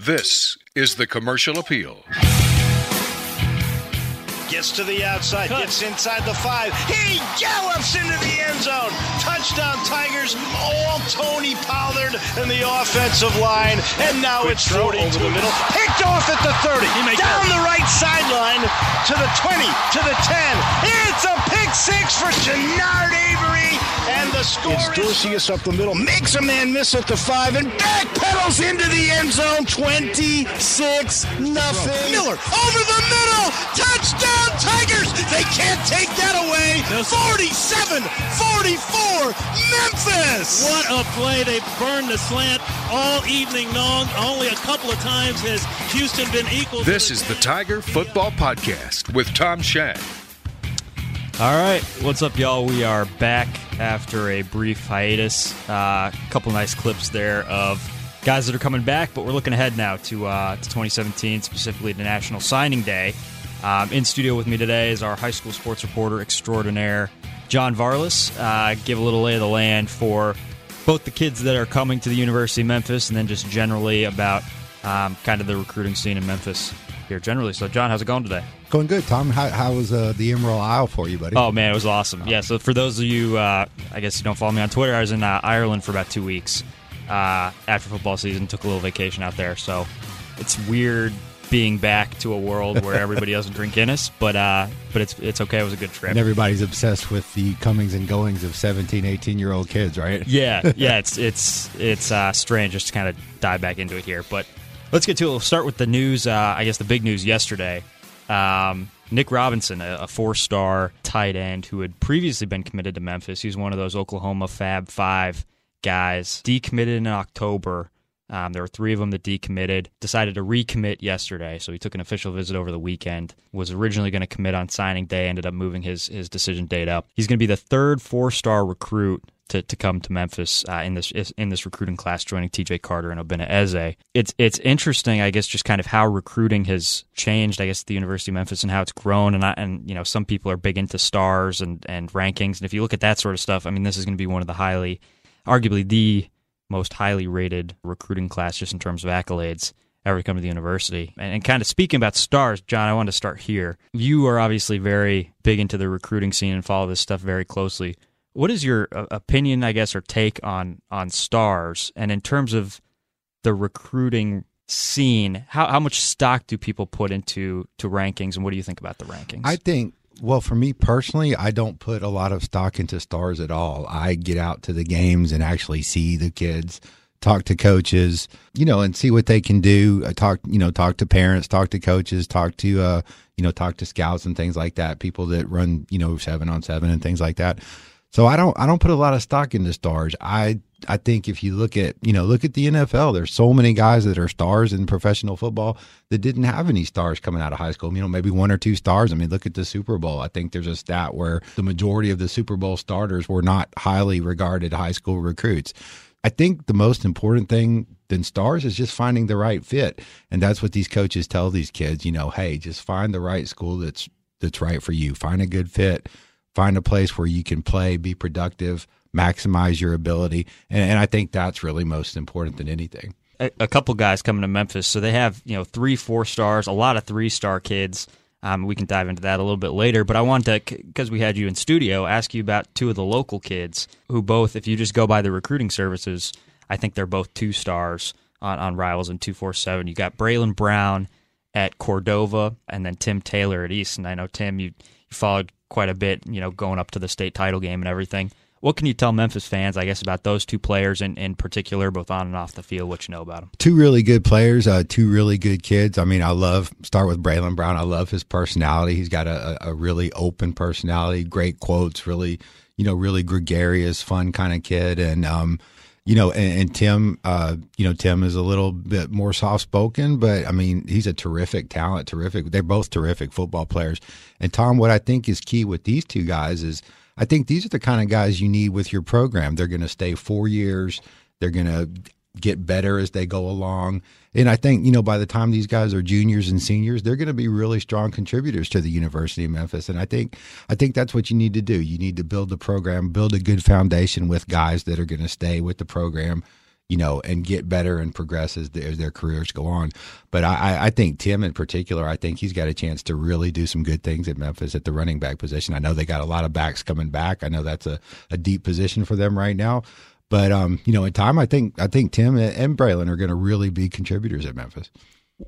This is the commercial appeal. Gets to the outside, gets inside the five. He gallops into the end zone. Touchdown Tigers, all Tony Pollard and the offensive line. And now Quick it's 40 over to the middle. Picked off at the 30. He may Down go. the right sideline to the 20, to the 10. It's a pick six for Genard Avery. And the score It's is Dorceus up the middle. makes a man miss at the five and backpedals into the end zone. 26 nothing. Miller over the middle. Touchdown Tigers. They can't take that away. 47 44 Memphis. What a play. They burned the slant all evening long. Only a couple of times has Houston been equal. to This is the Tiger Football Podcast with Tom Schad. All right, what's up, y'all? We are back after a brief hiatus. A couple nice clips there of guys that are coming back, but we're looking ahead now to uh, to 2017, specifically the National Signing Day. Um, in studio with me today is our high school sports reporter extraordinaire, John Varlas. Uh, give a little lay of the land for both the kids that are coming to the University of Memphis, and then just generally about um, kind of the recruiting scene in Memphis here generally. So, John, how's it going today? Going good, Tom. How, how was uh, the Emerald Isle for you, buddy? Oh man, it was awesome. Yeah. So for those of you, uh, I guess you don't follow me on Twitter, I was in uh, Ireland for about two weeks uh, after football season. Took a little vacation out there, so it's weird being back to a world where everybody doesn't drink Guinness, but uh, but it's it's okay. It was a good trip. and everybody's obsessed with the comings and goings of 17, 18 year old kids, right? yeah, yeah, it's it's it's uh, strange just to kind of dive back into it here. But let's get to it. We'll start with the news. Uh, I guess the big news yesterday. Um, Nick Robinson, a, a four-star tight end who had previously been committed to Memphis. He's one of those Oklahoma Fab Five guys. Decommitted in October. Um, there were three of them that decommitted. Decided to recommit yesterday, so he took an official visit over the weekend. Was originally going to commit on signing day. Ended up moving his his decision date up. He's going to be the third four-star recruit to, to come to Memphis uh, in this in this recruiting class, joining T.J. Carter and Obinna Eze. It's it's interesting, I guess, just kind of how recruiting has changed. I guess at the University of Memphis and how it's grown, and I, and you know some people are big into stars and and rankings, and if you look at that sort of stuff, I mean, this is going to be one of the highly, arguably the most highly rated recruiting class just in terms of accolades ever to come to the university. And, and kind of speaking about stars, John, I want to start here. You are obviously very big into the recruiting scene and follow this stuff very closely. What is your uh, opinion, I guess, or take on on stars? And in terms of the recruiting scene, how how much stock do people put into to rankings, and what do you think about the rankings? I think, well, for me personally, I don't put a lot of stock into stars at all. I get out to the games and actually see the kids, talk to coaches, you know, and see what they can do. I talk, you know, talk to parents, talk to coaches, talk to, uh, you know, talk to scouts and things like that. People that run, you know, seven on seven and things like that. So I don't, I don't put a lot of stock into stars. I, I think if you look at, you know, look at the NFL, there's so many guys that are stars in professional football that didn't have any stars coming out of high school. You know, maybe one or two stars. I mean, look at the Super Bowl. I think there's a stat where the majority of the Super Bowl starters were not highly regarded high school recruits. I think the most important thing than stars is just finding the right fit. And that's what these coaches tell these kids, you know, hey, just find the right school that's that's right for you. Find a good fit. Find a place where you can play, be productive, maximize your ability. And, and I think that's really most important than anything. a, a couple guys coming to Memphis, so they have you know three, four stars, a lot of three star kids. Um, we can dive into that a little bit later, but I wanted to, because we had you in studio, ask you about two of the local kids who both, if you just go by the recruiting services, I think they're both two stars on, on Rivals and 247. You got Braylon Brown at Cordova and then Tim Taylor at East. And I know, Tim, you, you followed quite a bit, you know, going up to the state title game and everything. What can you tell Memphis fans, I guess, about those two players in, in particular, both on and off the field, what you know about them? Two really good players, uh, two really good kids. I mean, I love, start with Braylon Brown. I love his personality. He's got a, a really open personality, great quotes, really, you know, really gregarious, fun kind of kid. And, um, you know, and, and Tim, uh, you know, Tim is a little bit more soft spoken, but I mean, he's a terrific talent, terrific. They're both terrific football players. And Tom, what I think is key with these two guys is I think these are the kind of guys you need with your program. They're going to stay four years. They're going to get better as they go along. And I think, you know, by the time these guys are juniors and seniors, they're going to be really strong contributors to the University of Memphis. And I think I think that's what you need to do. You need to build the program, build a good foundation with guys that are going to stay with the program, you know, and get better and progress as their, as their careers go on. But I, I think Tim in particular, I think he's got a chance to really do some good things at Memphis at the running back position. I know they got a lot of backs coming back. I know that's a, a deep position for them right now. But um, you know, in time, I think I think Tim and Braylon are going to really be contributors at Memphis.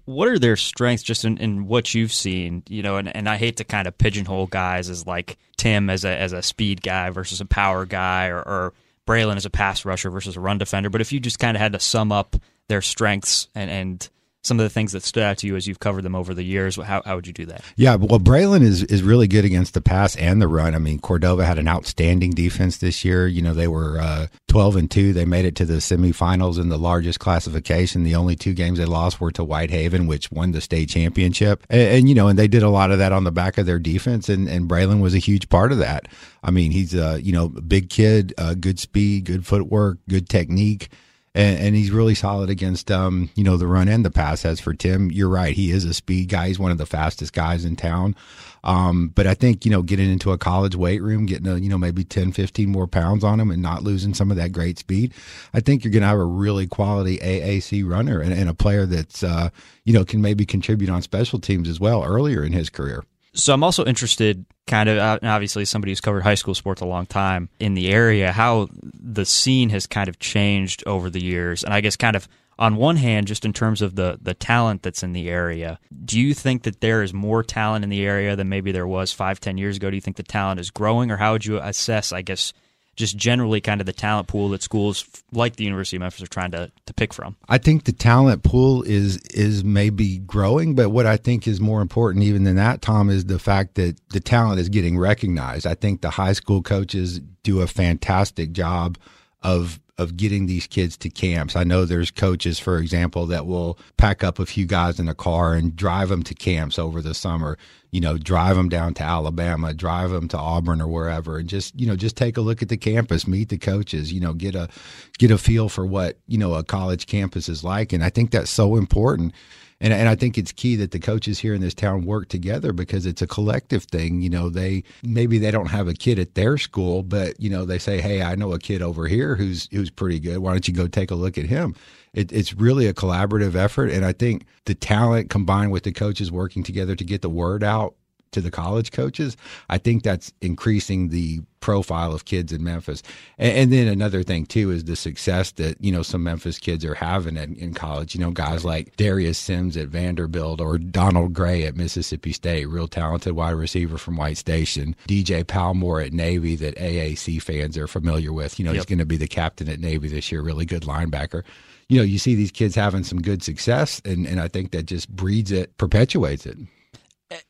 What are their strengths, just in, in what you've seen? You know, and, and I hate to kind of pigeonhole guys as like Tim as a as a speed guy versus a power guy, or, or Braylon as a pass rusher versus a run defender. But if you just kind of had to sum up their strengths and and some of the things that stood out to you as you've covered them over the years. How, how would you do that? Yeah, well, Braylon is, is really good against the pass and the run. I mean, Cordova had an outstanding defense this year. You know, they were uh, 12 and 2. They made it to the semifinals in the largest classification. The only two games they lost were to Whitehaven, which won the state championship. And, and you know, and they did a lot of that on the back of their defense, and, and Braylon was a huge part of that. I mean, he's a, you know, big kid, uh, good speed, good footwork, good technique and, and, he's really solid against um, you know the run and the pass. As for Tim, you're right, he is a speed guy. He's one of the fastest guys in town. Um, but I think you know getting into a college weight room, getting a, you know maybe 10, 15 more pounds on him, and not losing some of that great speed, I think you're going to have a really quality AAC runner and, and a player that's uh, you know can maybe contribute on special teams as well earlier in his career. So I'm also interested, kind of, uh, obviously, somebody who's covered high school sports a long time in the area, how the scene has kind of changed over the years. And I guess, kind of, on one hand, just in terms of the the talent that's in the area, do you think that there is more talent in the area than maybe there was five, ten years ago? Do you think the talent is growing, or how would you assess, I guess, just generally kind of the talent pool that schools like the University of Memphis are trying to, to pick from? I think the talent pool is is maybe growing, but what I think is more important even than that, Tom, is the fact that the talent is getting recognized. I think the high school coaches do a fantastic job of of getting these kids to camps. I know there's coaches, for example, that will pack up a few guys in a car and drive them to camps over the summer. You know, drive them down to Alabama, drive them to Auburn or wherever, and just you know just take a look at the campus, meet the coaches. You know, get a get a feel for what you know a college campus is like, and I think that's so important and and I think it's key that the coaches here in this town work together because it's a collective thing. You know, they maybe they don't have a kid at their school, but you know they say, "Hey, I know a kid over here who's who's pretty good. Why don't you go take a look at him?" It, it's really a collaborative effort, and I think the talent combined with the coaches working together to get the word out to the college coaches, I think that's increasing the profile of kids in Memphis. And, and, then another thing too is the success that you know some Memphis kids are having in, in, college. You know, guys like Darrius Sims at Vanderbilt or Donald Gray at Mississippi State, real talented wide receiver from White Station. DJ Palmore at Navy that AAC fans are familiar with. You know, yep. he's going to be the captain at Navy this year. Really good linebacker you know, you see these kids having some good success, and, and I think that just breeds it, perpetuates it.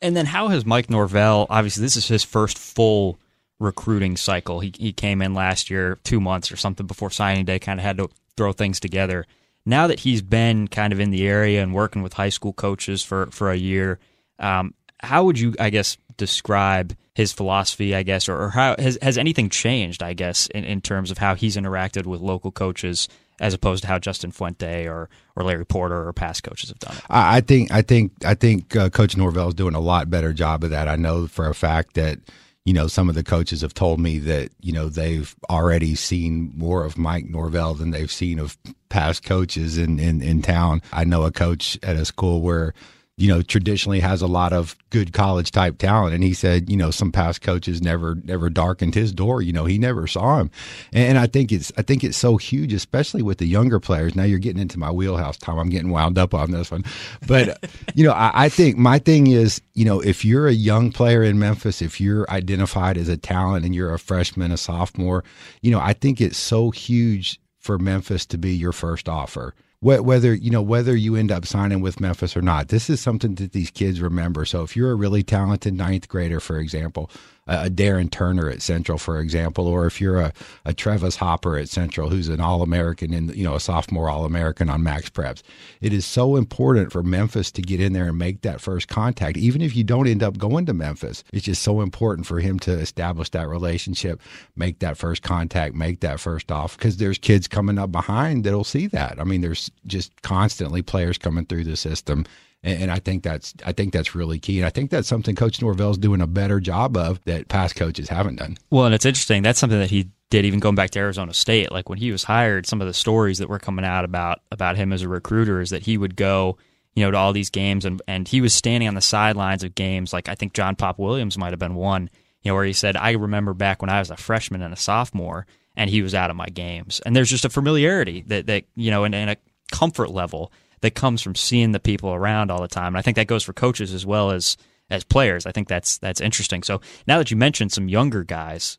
And then how has Mike Norvell? Obviously, this is his first full recruiting cycle. He he came in last year, two months or something before signing day, kind of had to throw things together. Now that he's been kind of in the area and working with high school coaches for for a year, um, how would you, I guess, describe his philosophy? I guess, or, or how has has anything changed? I guess in, in terms of how he's interacted with local coaches as opposed to how Justin Fuente or or Larry Porter or past coaches have done it. I think I think I think uh, Coach Norvell is doing a lot better job of that. I know for a fact that you know some of the coaches have told me that you know they've already seen more of Mike Norvell than they've seen of past coaches in in, in town. I know a coach at a school where you know, traditionally has a lot of good college type talent. And he said, you know, some past coaches never never darkened his door. You know, he never saw him. And I think it's I think it's so huge, especially with the younger players. Now you're getting into my wheelhouse, Tom. I'm getting wound up on this one. But you know, I, I think my thing is, you know, if you're a young player in Memphis, if you're identified as a talent and you're a freshman, a sophomore, you know, I think it's so huge for Memphis to be your first offer whether you know whether you end up signing with Memphis or not. This is something that these kids remember. So if you're a really talented ninth grader, for example, a Darren Turner at Central, for example, or if you're a, a Travis Hopper at Central, who's an All American and you know a sophomore All American on Max Preps, it is so important for Memphis to get in there and make that first contact, even if you don't end up going to Memphis. It's just so important for him to establish that relationship, make that first contact, make that first off, because there's kids coming up behind that'll see that. I mean, there's just constantly players coming through the system and, I think that's I think that's really key, and I think that's something Coach Norvell's doing a better job of that past coaches haven't done. Well, and it's interesting. That's something that he did even going back to Arizona State. Like when he was hired, some of the stories that were coming out about about him as a recruiter is that he would go, you know, to all these games and and he was standing on the sidelines of games. Like I think John Pop Williams might have been one, you know, where he said, "I remember back when I was a freshman and a sophomore." And he was out of my games, and there's just a familiarity that that you know, and, and a comfort level that comes from seeing the people around all the time. And I think that goes for coaches as well as as players. I think that's that's interesting. So now that you mentioned some younger guys,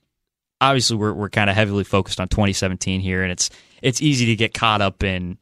obviously we're we're kind of heavily focused on 2017 here, and it's it's easy to get caught up in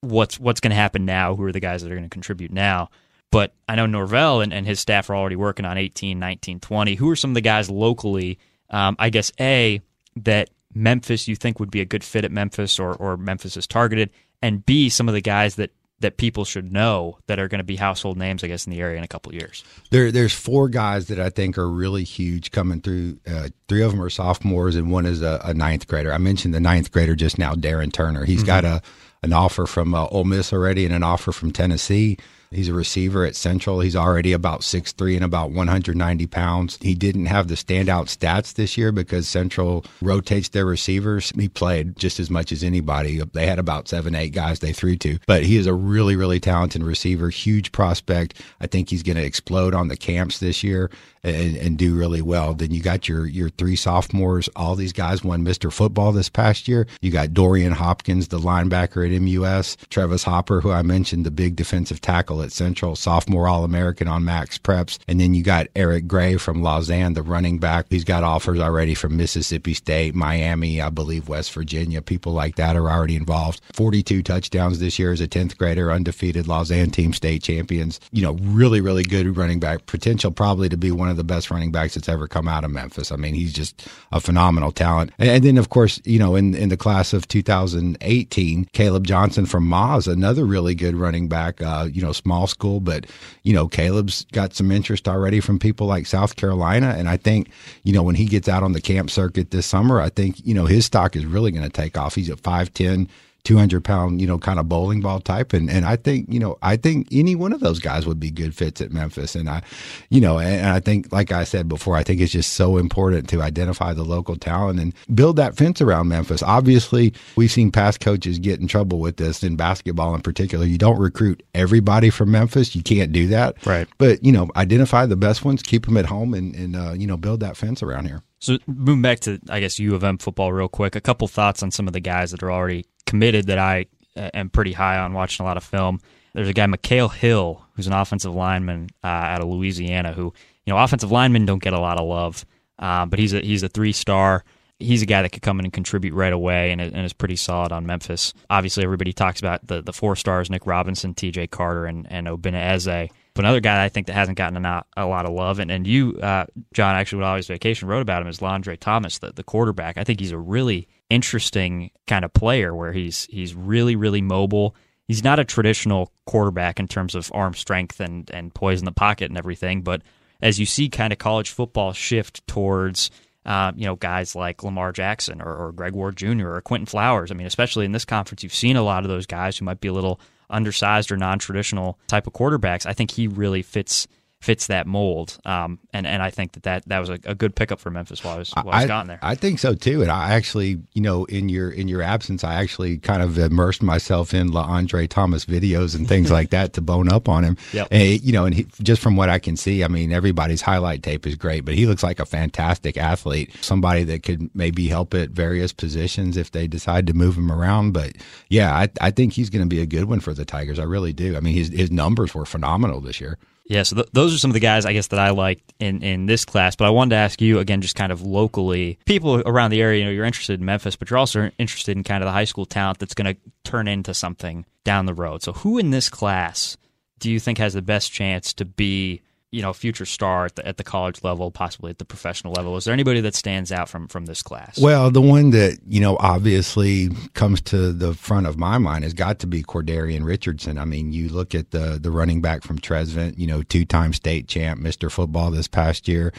what's what's going to happen now. Who are the guys that are going to contribute now? But I know Norvell and, and his staff are already working on 18, 19, 20. Who are some of the guys locally? Um, I guess a that Memphis you think would be a good fit at Memphis or or Memphis is targeted, and B some of the guys that that people should know that are going to be household names, I guess, in the area in a couple of years? There, there's four guys that I think are really huge coming through. Uh, three of them are sophomores, and one is a, a, ninth grader. I mentioned the ninth grader just now, Darren Turner. He's mm-hmm. got a an offer from uh, Ole Miss already and an offer from Tennessee. He's a receiver at Central. He's already about 6'3 and about 190 pounds. He didn't have the standout stats this year because Central rotates their receivers. He played just as much as anybody. They had about seven, eight guys they threw to, but he is a really, really talented receiver, huge prospect. I think he's going to explode on the camps this year and, and do really well. Then you got your your three sophomores. All these guys won Mr. Football this past year. You got Dorian Hopkins, the linebacker at MUS, Travis Hopper, who I mentioned, the big defensive tackle at Central, sophomore All American on Max Preps, and then you got Eric Gray from Lausanne, the running back. He's got offers already from Mississippi State, Miami, I believe West Virginia. People like that are already involved. 42 touchdowns this year as a 10th grader, undefeated Lausanne team state champions. You know, really, really good running back. Potential probably to be one of the best running backs that's ever come out of Memphis. I mean, he's just a phenomenal talent. And, then, of course, you know, in, in the class of 2018, Caleb Johnson from Moz, another really good running back, uh, you know, small school, but, you know, Caleb's got some interest already from people like South Carolina. And I think, you know, when he gets out on the camp circuit this summer, I think, you know, his stock is really going to take off. He's at 5'10, 200 pound, you know, kind of bowling ball type. And, and I think, you know, I think any one of those guys would be good fits at Memphis. And I, you know, and I think, like I said before, I think it's just so important to identify the local talent and build that fence around Memphis. Obviously, we've seen past coaches get in trouble with this in basketball in particular. You don't recruit everybody from Memphis. You can't do that. Right. But, you know, identify the best ones, keep them at home and, and uh, you know, build that fence around here. So moving back to, I guess, U of M football real quick, a couple thoughts on some of the guys that are already committed that I uh, am pretty high on watching a lot of film. There's a guy, Mikhail Hill, who's an offensive lineman uh, out of Louisiana. Who you know, offensive linemen don't get a lot of love, uh, but he's a he's a three star. He's a guy that could come in and contribute right away, and, and is pretty solid on Memphis. Obviously, everybody talks about the the four stars: Nick Robinson, T.J. Carter, and and Obinna Eze. But another guy I think that hasn't gotten a, a lot of love, and, and you, uh, John, actually, with Always Vacation, wrote about him is Londre Thomas, the, the quarterback. I think he's a really interesting kind of player where he's he's really really mobile. He's not a traditional quarterback in terms of arm strength and and poise in the pocket and everything, but as you see kind of college football shift towards uh, you know guys like Lamar Jackson or, or Greg Ward Jr. or Quinton Flowers. I mean, especially in this conference, you've seen a lot of those guys who might be a little undersized or non-traditional type of quarterbacks. I think he really fits fits that mold. Um, and, and I think that that, that was a, a good pickup for Memphis while I was, while I, was gone there. I think so too. And I actually, you know, in your, in your absence, I actually kind of immersed myself in Andre Thomas videos and things like that to bone up on him. Yep. And, you know, and he, just from what I can see, I mean, everybody's highlight tape is great, but he looks like a fantastic athlete, somebody that could maybe help at various positions if they decide to move him around. But yeah, I, I think he's going to be a good one for the Tigers. I really do. I mean, his, his numbers were phenomenal this year. Yeah, so th- those are some of the guys I guess that I liked in, in this class. But I wanted to ask you again, just kind of locally, people around the area. You know, you're interested in Memphis, but you're also interested in kind of the high school talent that's going to turn into something down the road. So, who in this class do you think has the best chance to be, you know future star at the, at the college level, possibly at the professional level? Is there anybody that stands out from from this class? Well, the one that you know obviously comes to the front of my mind has got to be Cordarian Richardson. I mean, you look at the the running back from Trezevant, you know, two time state champ, Mister Football this past year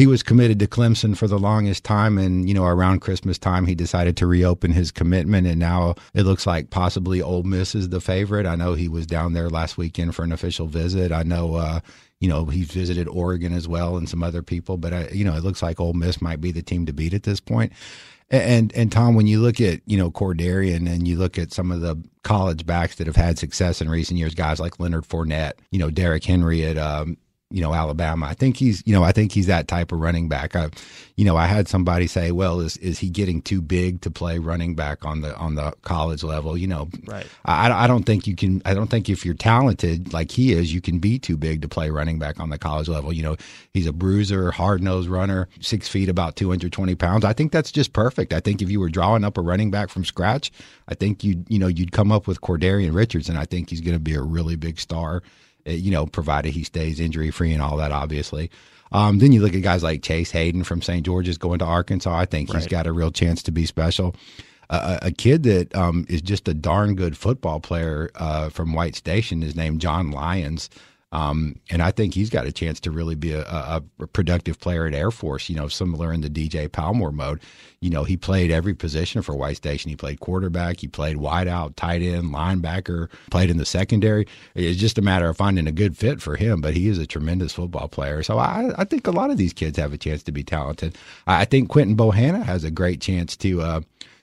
he was committed to Clemson for the longest time, and you know around Christmas time he decided to reopen his commitment, and now it looks like possibly Ole Miss is the favorite. I know he was down there last weekend for an official visit. I know. Uh, you know he's visited Oregon as well and some other people, but I, you know it looks like Ole Miss might be the team to beat at this point. And and Tom, when you look at you know Cordarian and you look at some of the college backs that have had success in recent years, guys like Leonard Fournette, you know Derrick Henry at um, you know Alabama. I think he's you know I think he's that type of running back. I, you know I had somebody say, well, is is he getting too big to play running back on the on the college level? You know, right? I, I don't think you can. I don't think if you're talented like he is, you can be too big to play running back on the college level. You know, he's a bruiser, hard nosed runner, six feet, about 220 pounds. I think that's just perfect. I think if you were drawing up a running back from scratch, I think you you know you'd come up with Cordarian Richardson. I think he's going to be a really big star you know, provided he stays injury free and all that, obviously. Um, then you look at guys like Chase Hayden from St. George's going to Arkansas. I think he's got a real chance to be special. Uh, a kid that um, is just a darn good football player uh, from White Station is named John Lyons. Um, and I think he's got a chance to really be a, a, a, productive player at Air Force, you know, similar in the DJ Palmore mode. You know, he played every position for White Station. He played quarterback, he played wideout, tight end, linebacker, played in the secondary. It's just a matter of finding a good fit for him, but he is a tremendous football player. So I, I think a lot of these kids have a chance to be talented. I think Quinton Bohanna has a great chance to, uh,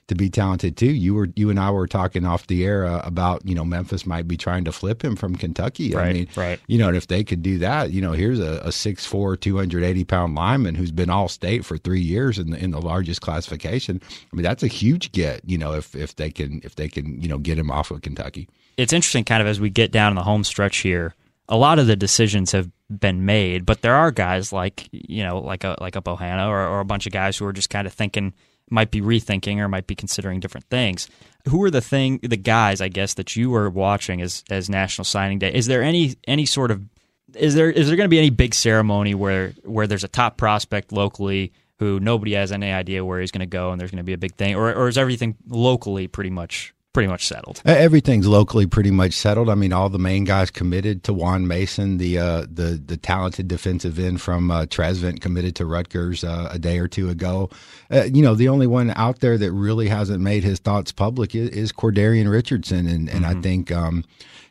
to be talented too. You were you and I were talking off the air uh, about you know Memphis might be trying to flip him from Kentucky. Right, I mean, right. You know, and if they could do that, you know, here's a, a 6'4", 280 pound lineman who's been all state for three years in the in the largest classification. I mean, that's a huge get. You know, if if they can if they can you know get him off of Kentucky. It's interesting, kind of as we get down in the home stretch here. A lot of the decisions have been made, but there are guys like you know, like a like a Bohanna or, or a bunch of guys who are just kind of thinking might be rethinking or might be considering different things. Who are the thing the guys I guess that you were watching as as National Signing Day? Is there any any sort of is there is there going to be any big ceremony where where there's a top prospect locally who nobody has any idea where he's going to go and there's going to be a big thing or or is everything locally pretty much pretty much settled. Everything's locally pretty much settled. I mean, all the main guys committed to Juan Mason, the uh, the the talented defensive end from uh, committed to Rutgers uh, a day or two ago. Uh, you know, the only one out there that really hasn't made his thoughts public is, is Cordarian Richardson, and and mm-hmm. I think. Um,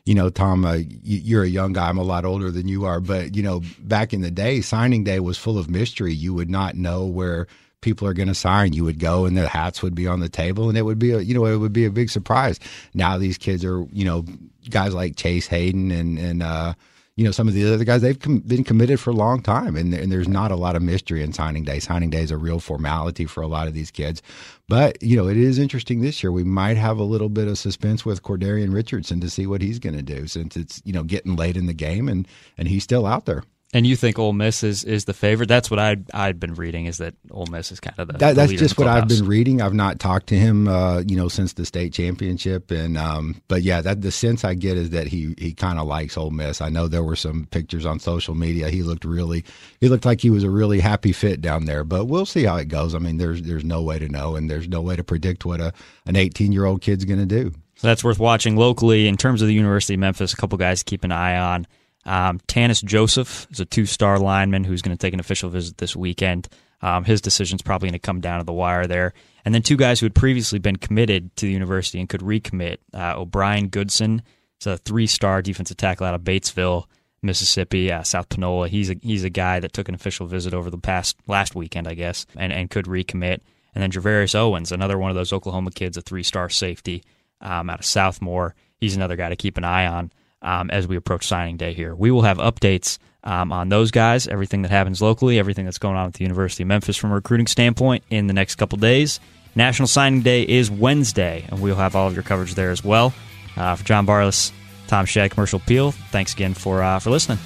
you know, Tom, uh, you're a young guy. I'm a lot older than you are, but you know, back in the day, signing day was full of mystery. You would not know where people are going to sign. You would go and the hats would be on the table and it would be a, you know, it would be a big surprise. Now these kids are, you know, guys like Chase Hayden and, and, uh, you know, some of the other guys, they've com- been committed for a long time, and, and, there's not a lot of mystery in signing day. Signing day is a real formality for a lot of these kids. But, you know, it is interesting this year. We might have a little bit of suspense with Cordarian Richardson to see what he's going to do since it's, you know, getting late in the game and, and he's still out there. And you think Ole Miss is, is the favorite? That's what I'd I'd been reading is that Ole Miss is kind of the. That, the that's just what I've been reading. I've not talked to him, uh, you know, since the state championship, and um, but yeah, that the sense I get is that he he kind of likes Ole Miss. I know there were some pictures on social media. He looked really, he looked like he was a really happy fit down there. But we'll see how it goes. I mean, there's there's no way to know, and there's no way to predict what a an 18 year old kid's going to do. So that's worth watching locally. In terms of the University of Memphis, a couple guys to keep an eye on. Um, Tanis Joseph is a two star lineman who's going to take an official visit this weekend. Um, his decision's probably going to come down to the wire there. And then two guys who had previously been committed to the university and could recommit. Uh, O'Brien Goodson is a three star defensive tackle out of Batesville, Mississippi, uh, South Panola. He's a, he's a guy that took an official visit over the past last weekend, I guess, and, and could recommit. And then Javarius Owens, another one of those Oklahoma kids, a three star safety um, out of Southmoore. He's another guy to keep an eye on um, as we approach signing day here. We will have updates um, on those guys, everything that happens locally, everything that's going on at the University of Memphis from a recruiting standpoint in the next couple days. National Signing Day is Wednesday, and we'll have all of your coverage there as well. Uh, for John Varlas, Tom Schad, Commercial Appeal, thanks again for, uh, for listening.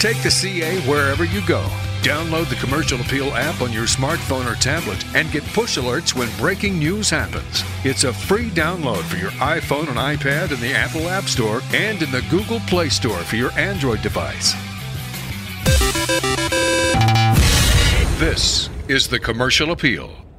Take the CA wherever you go Download the Commercial Appeal app on your smartphone or tablet and get push alerts when breaking news happens. It's a free download for your iPhone and iPad in the Apple App Store and in the Google Play Store for your Android device. This is the Commercial Appeal.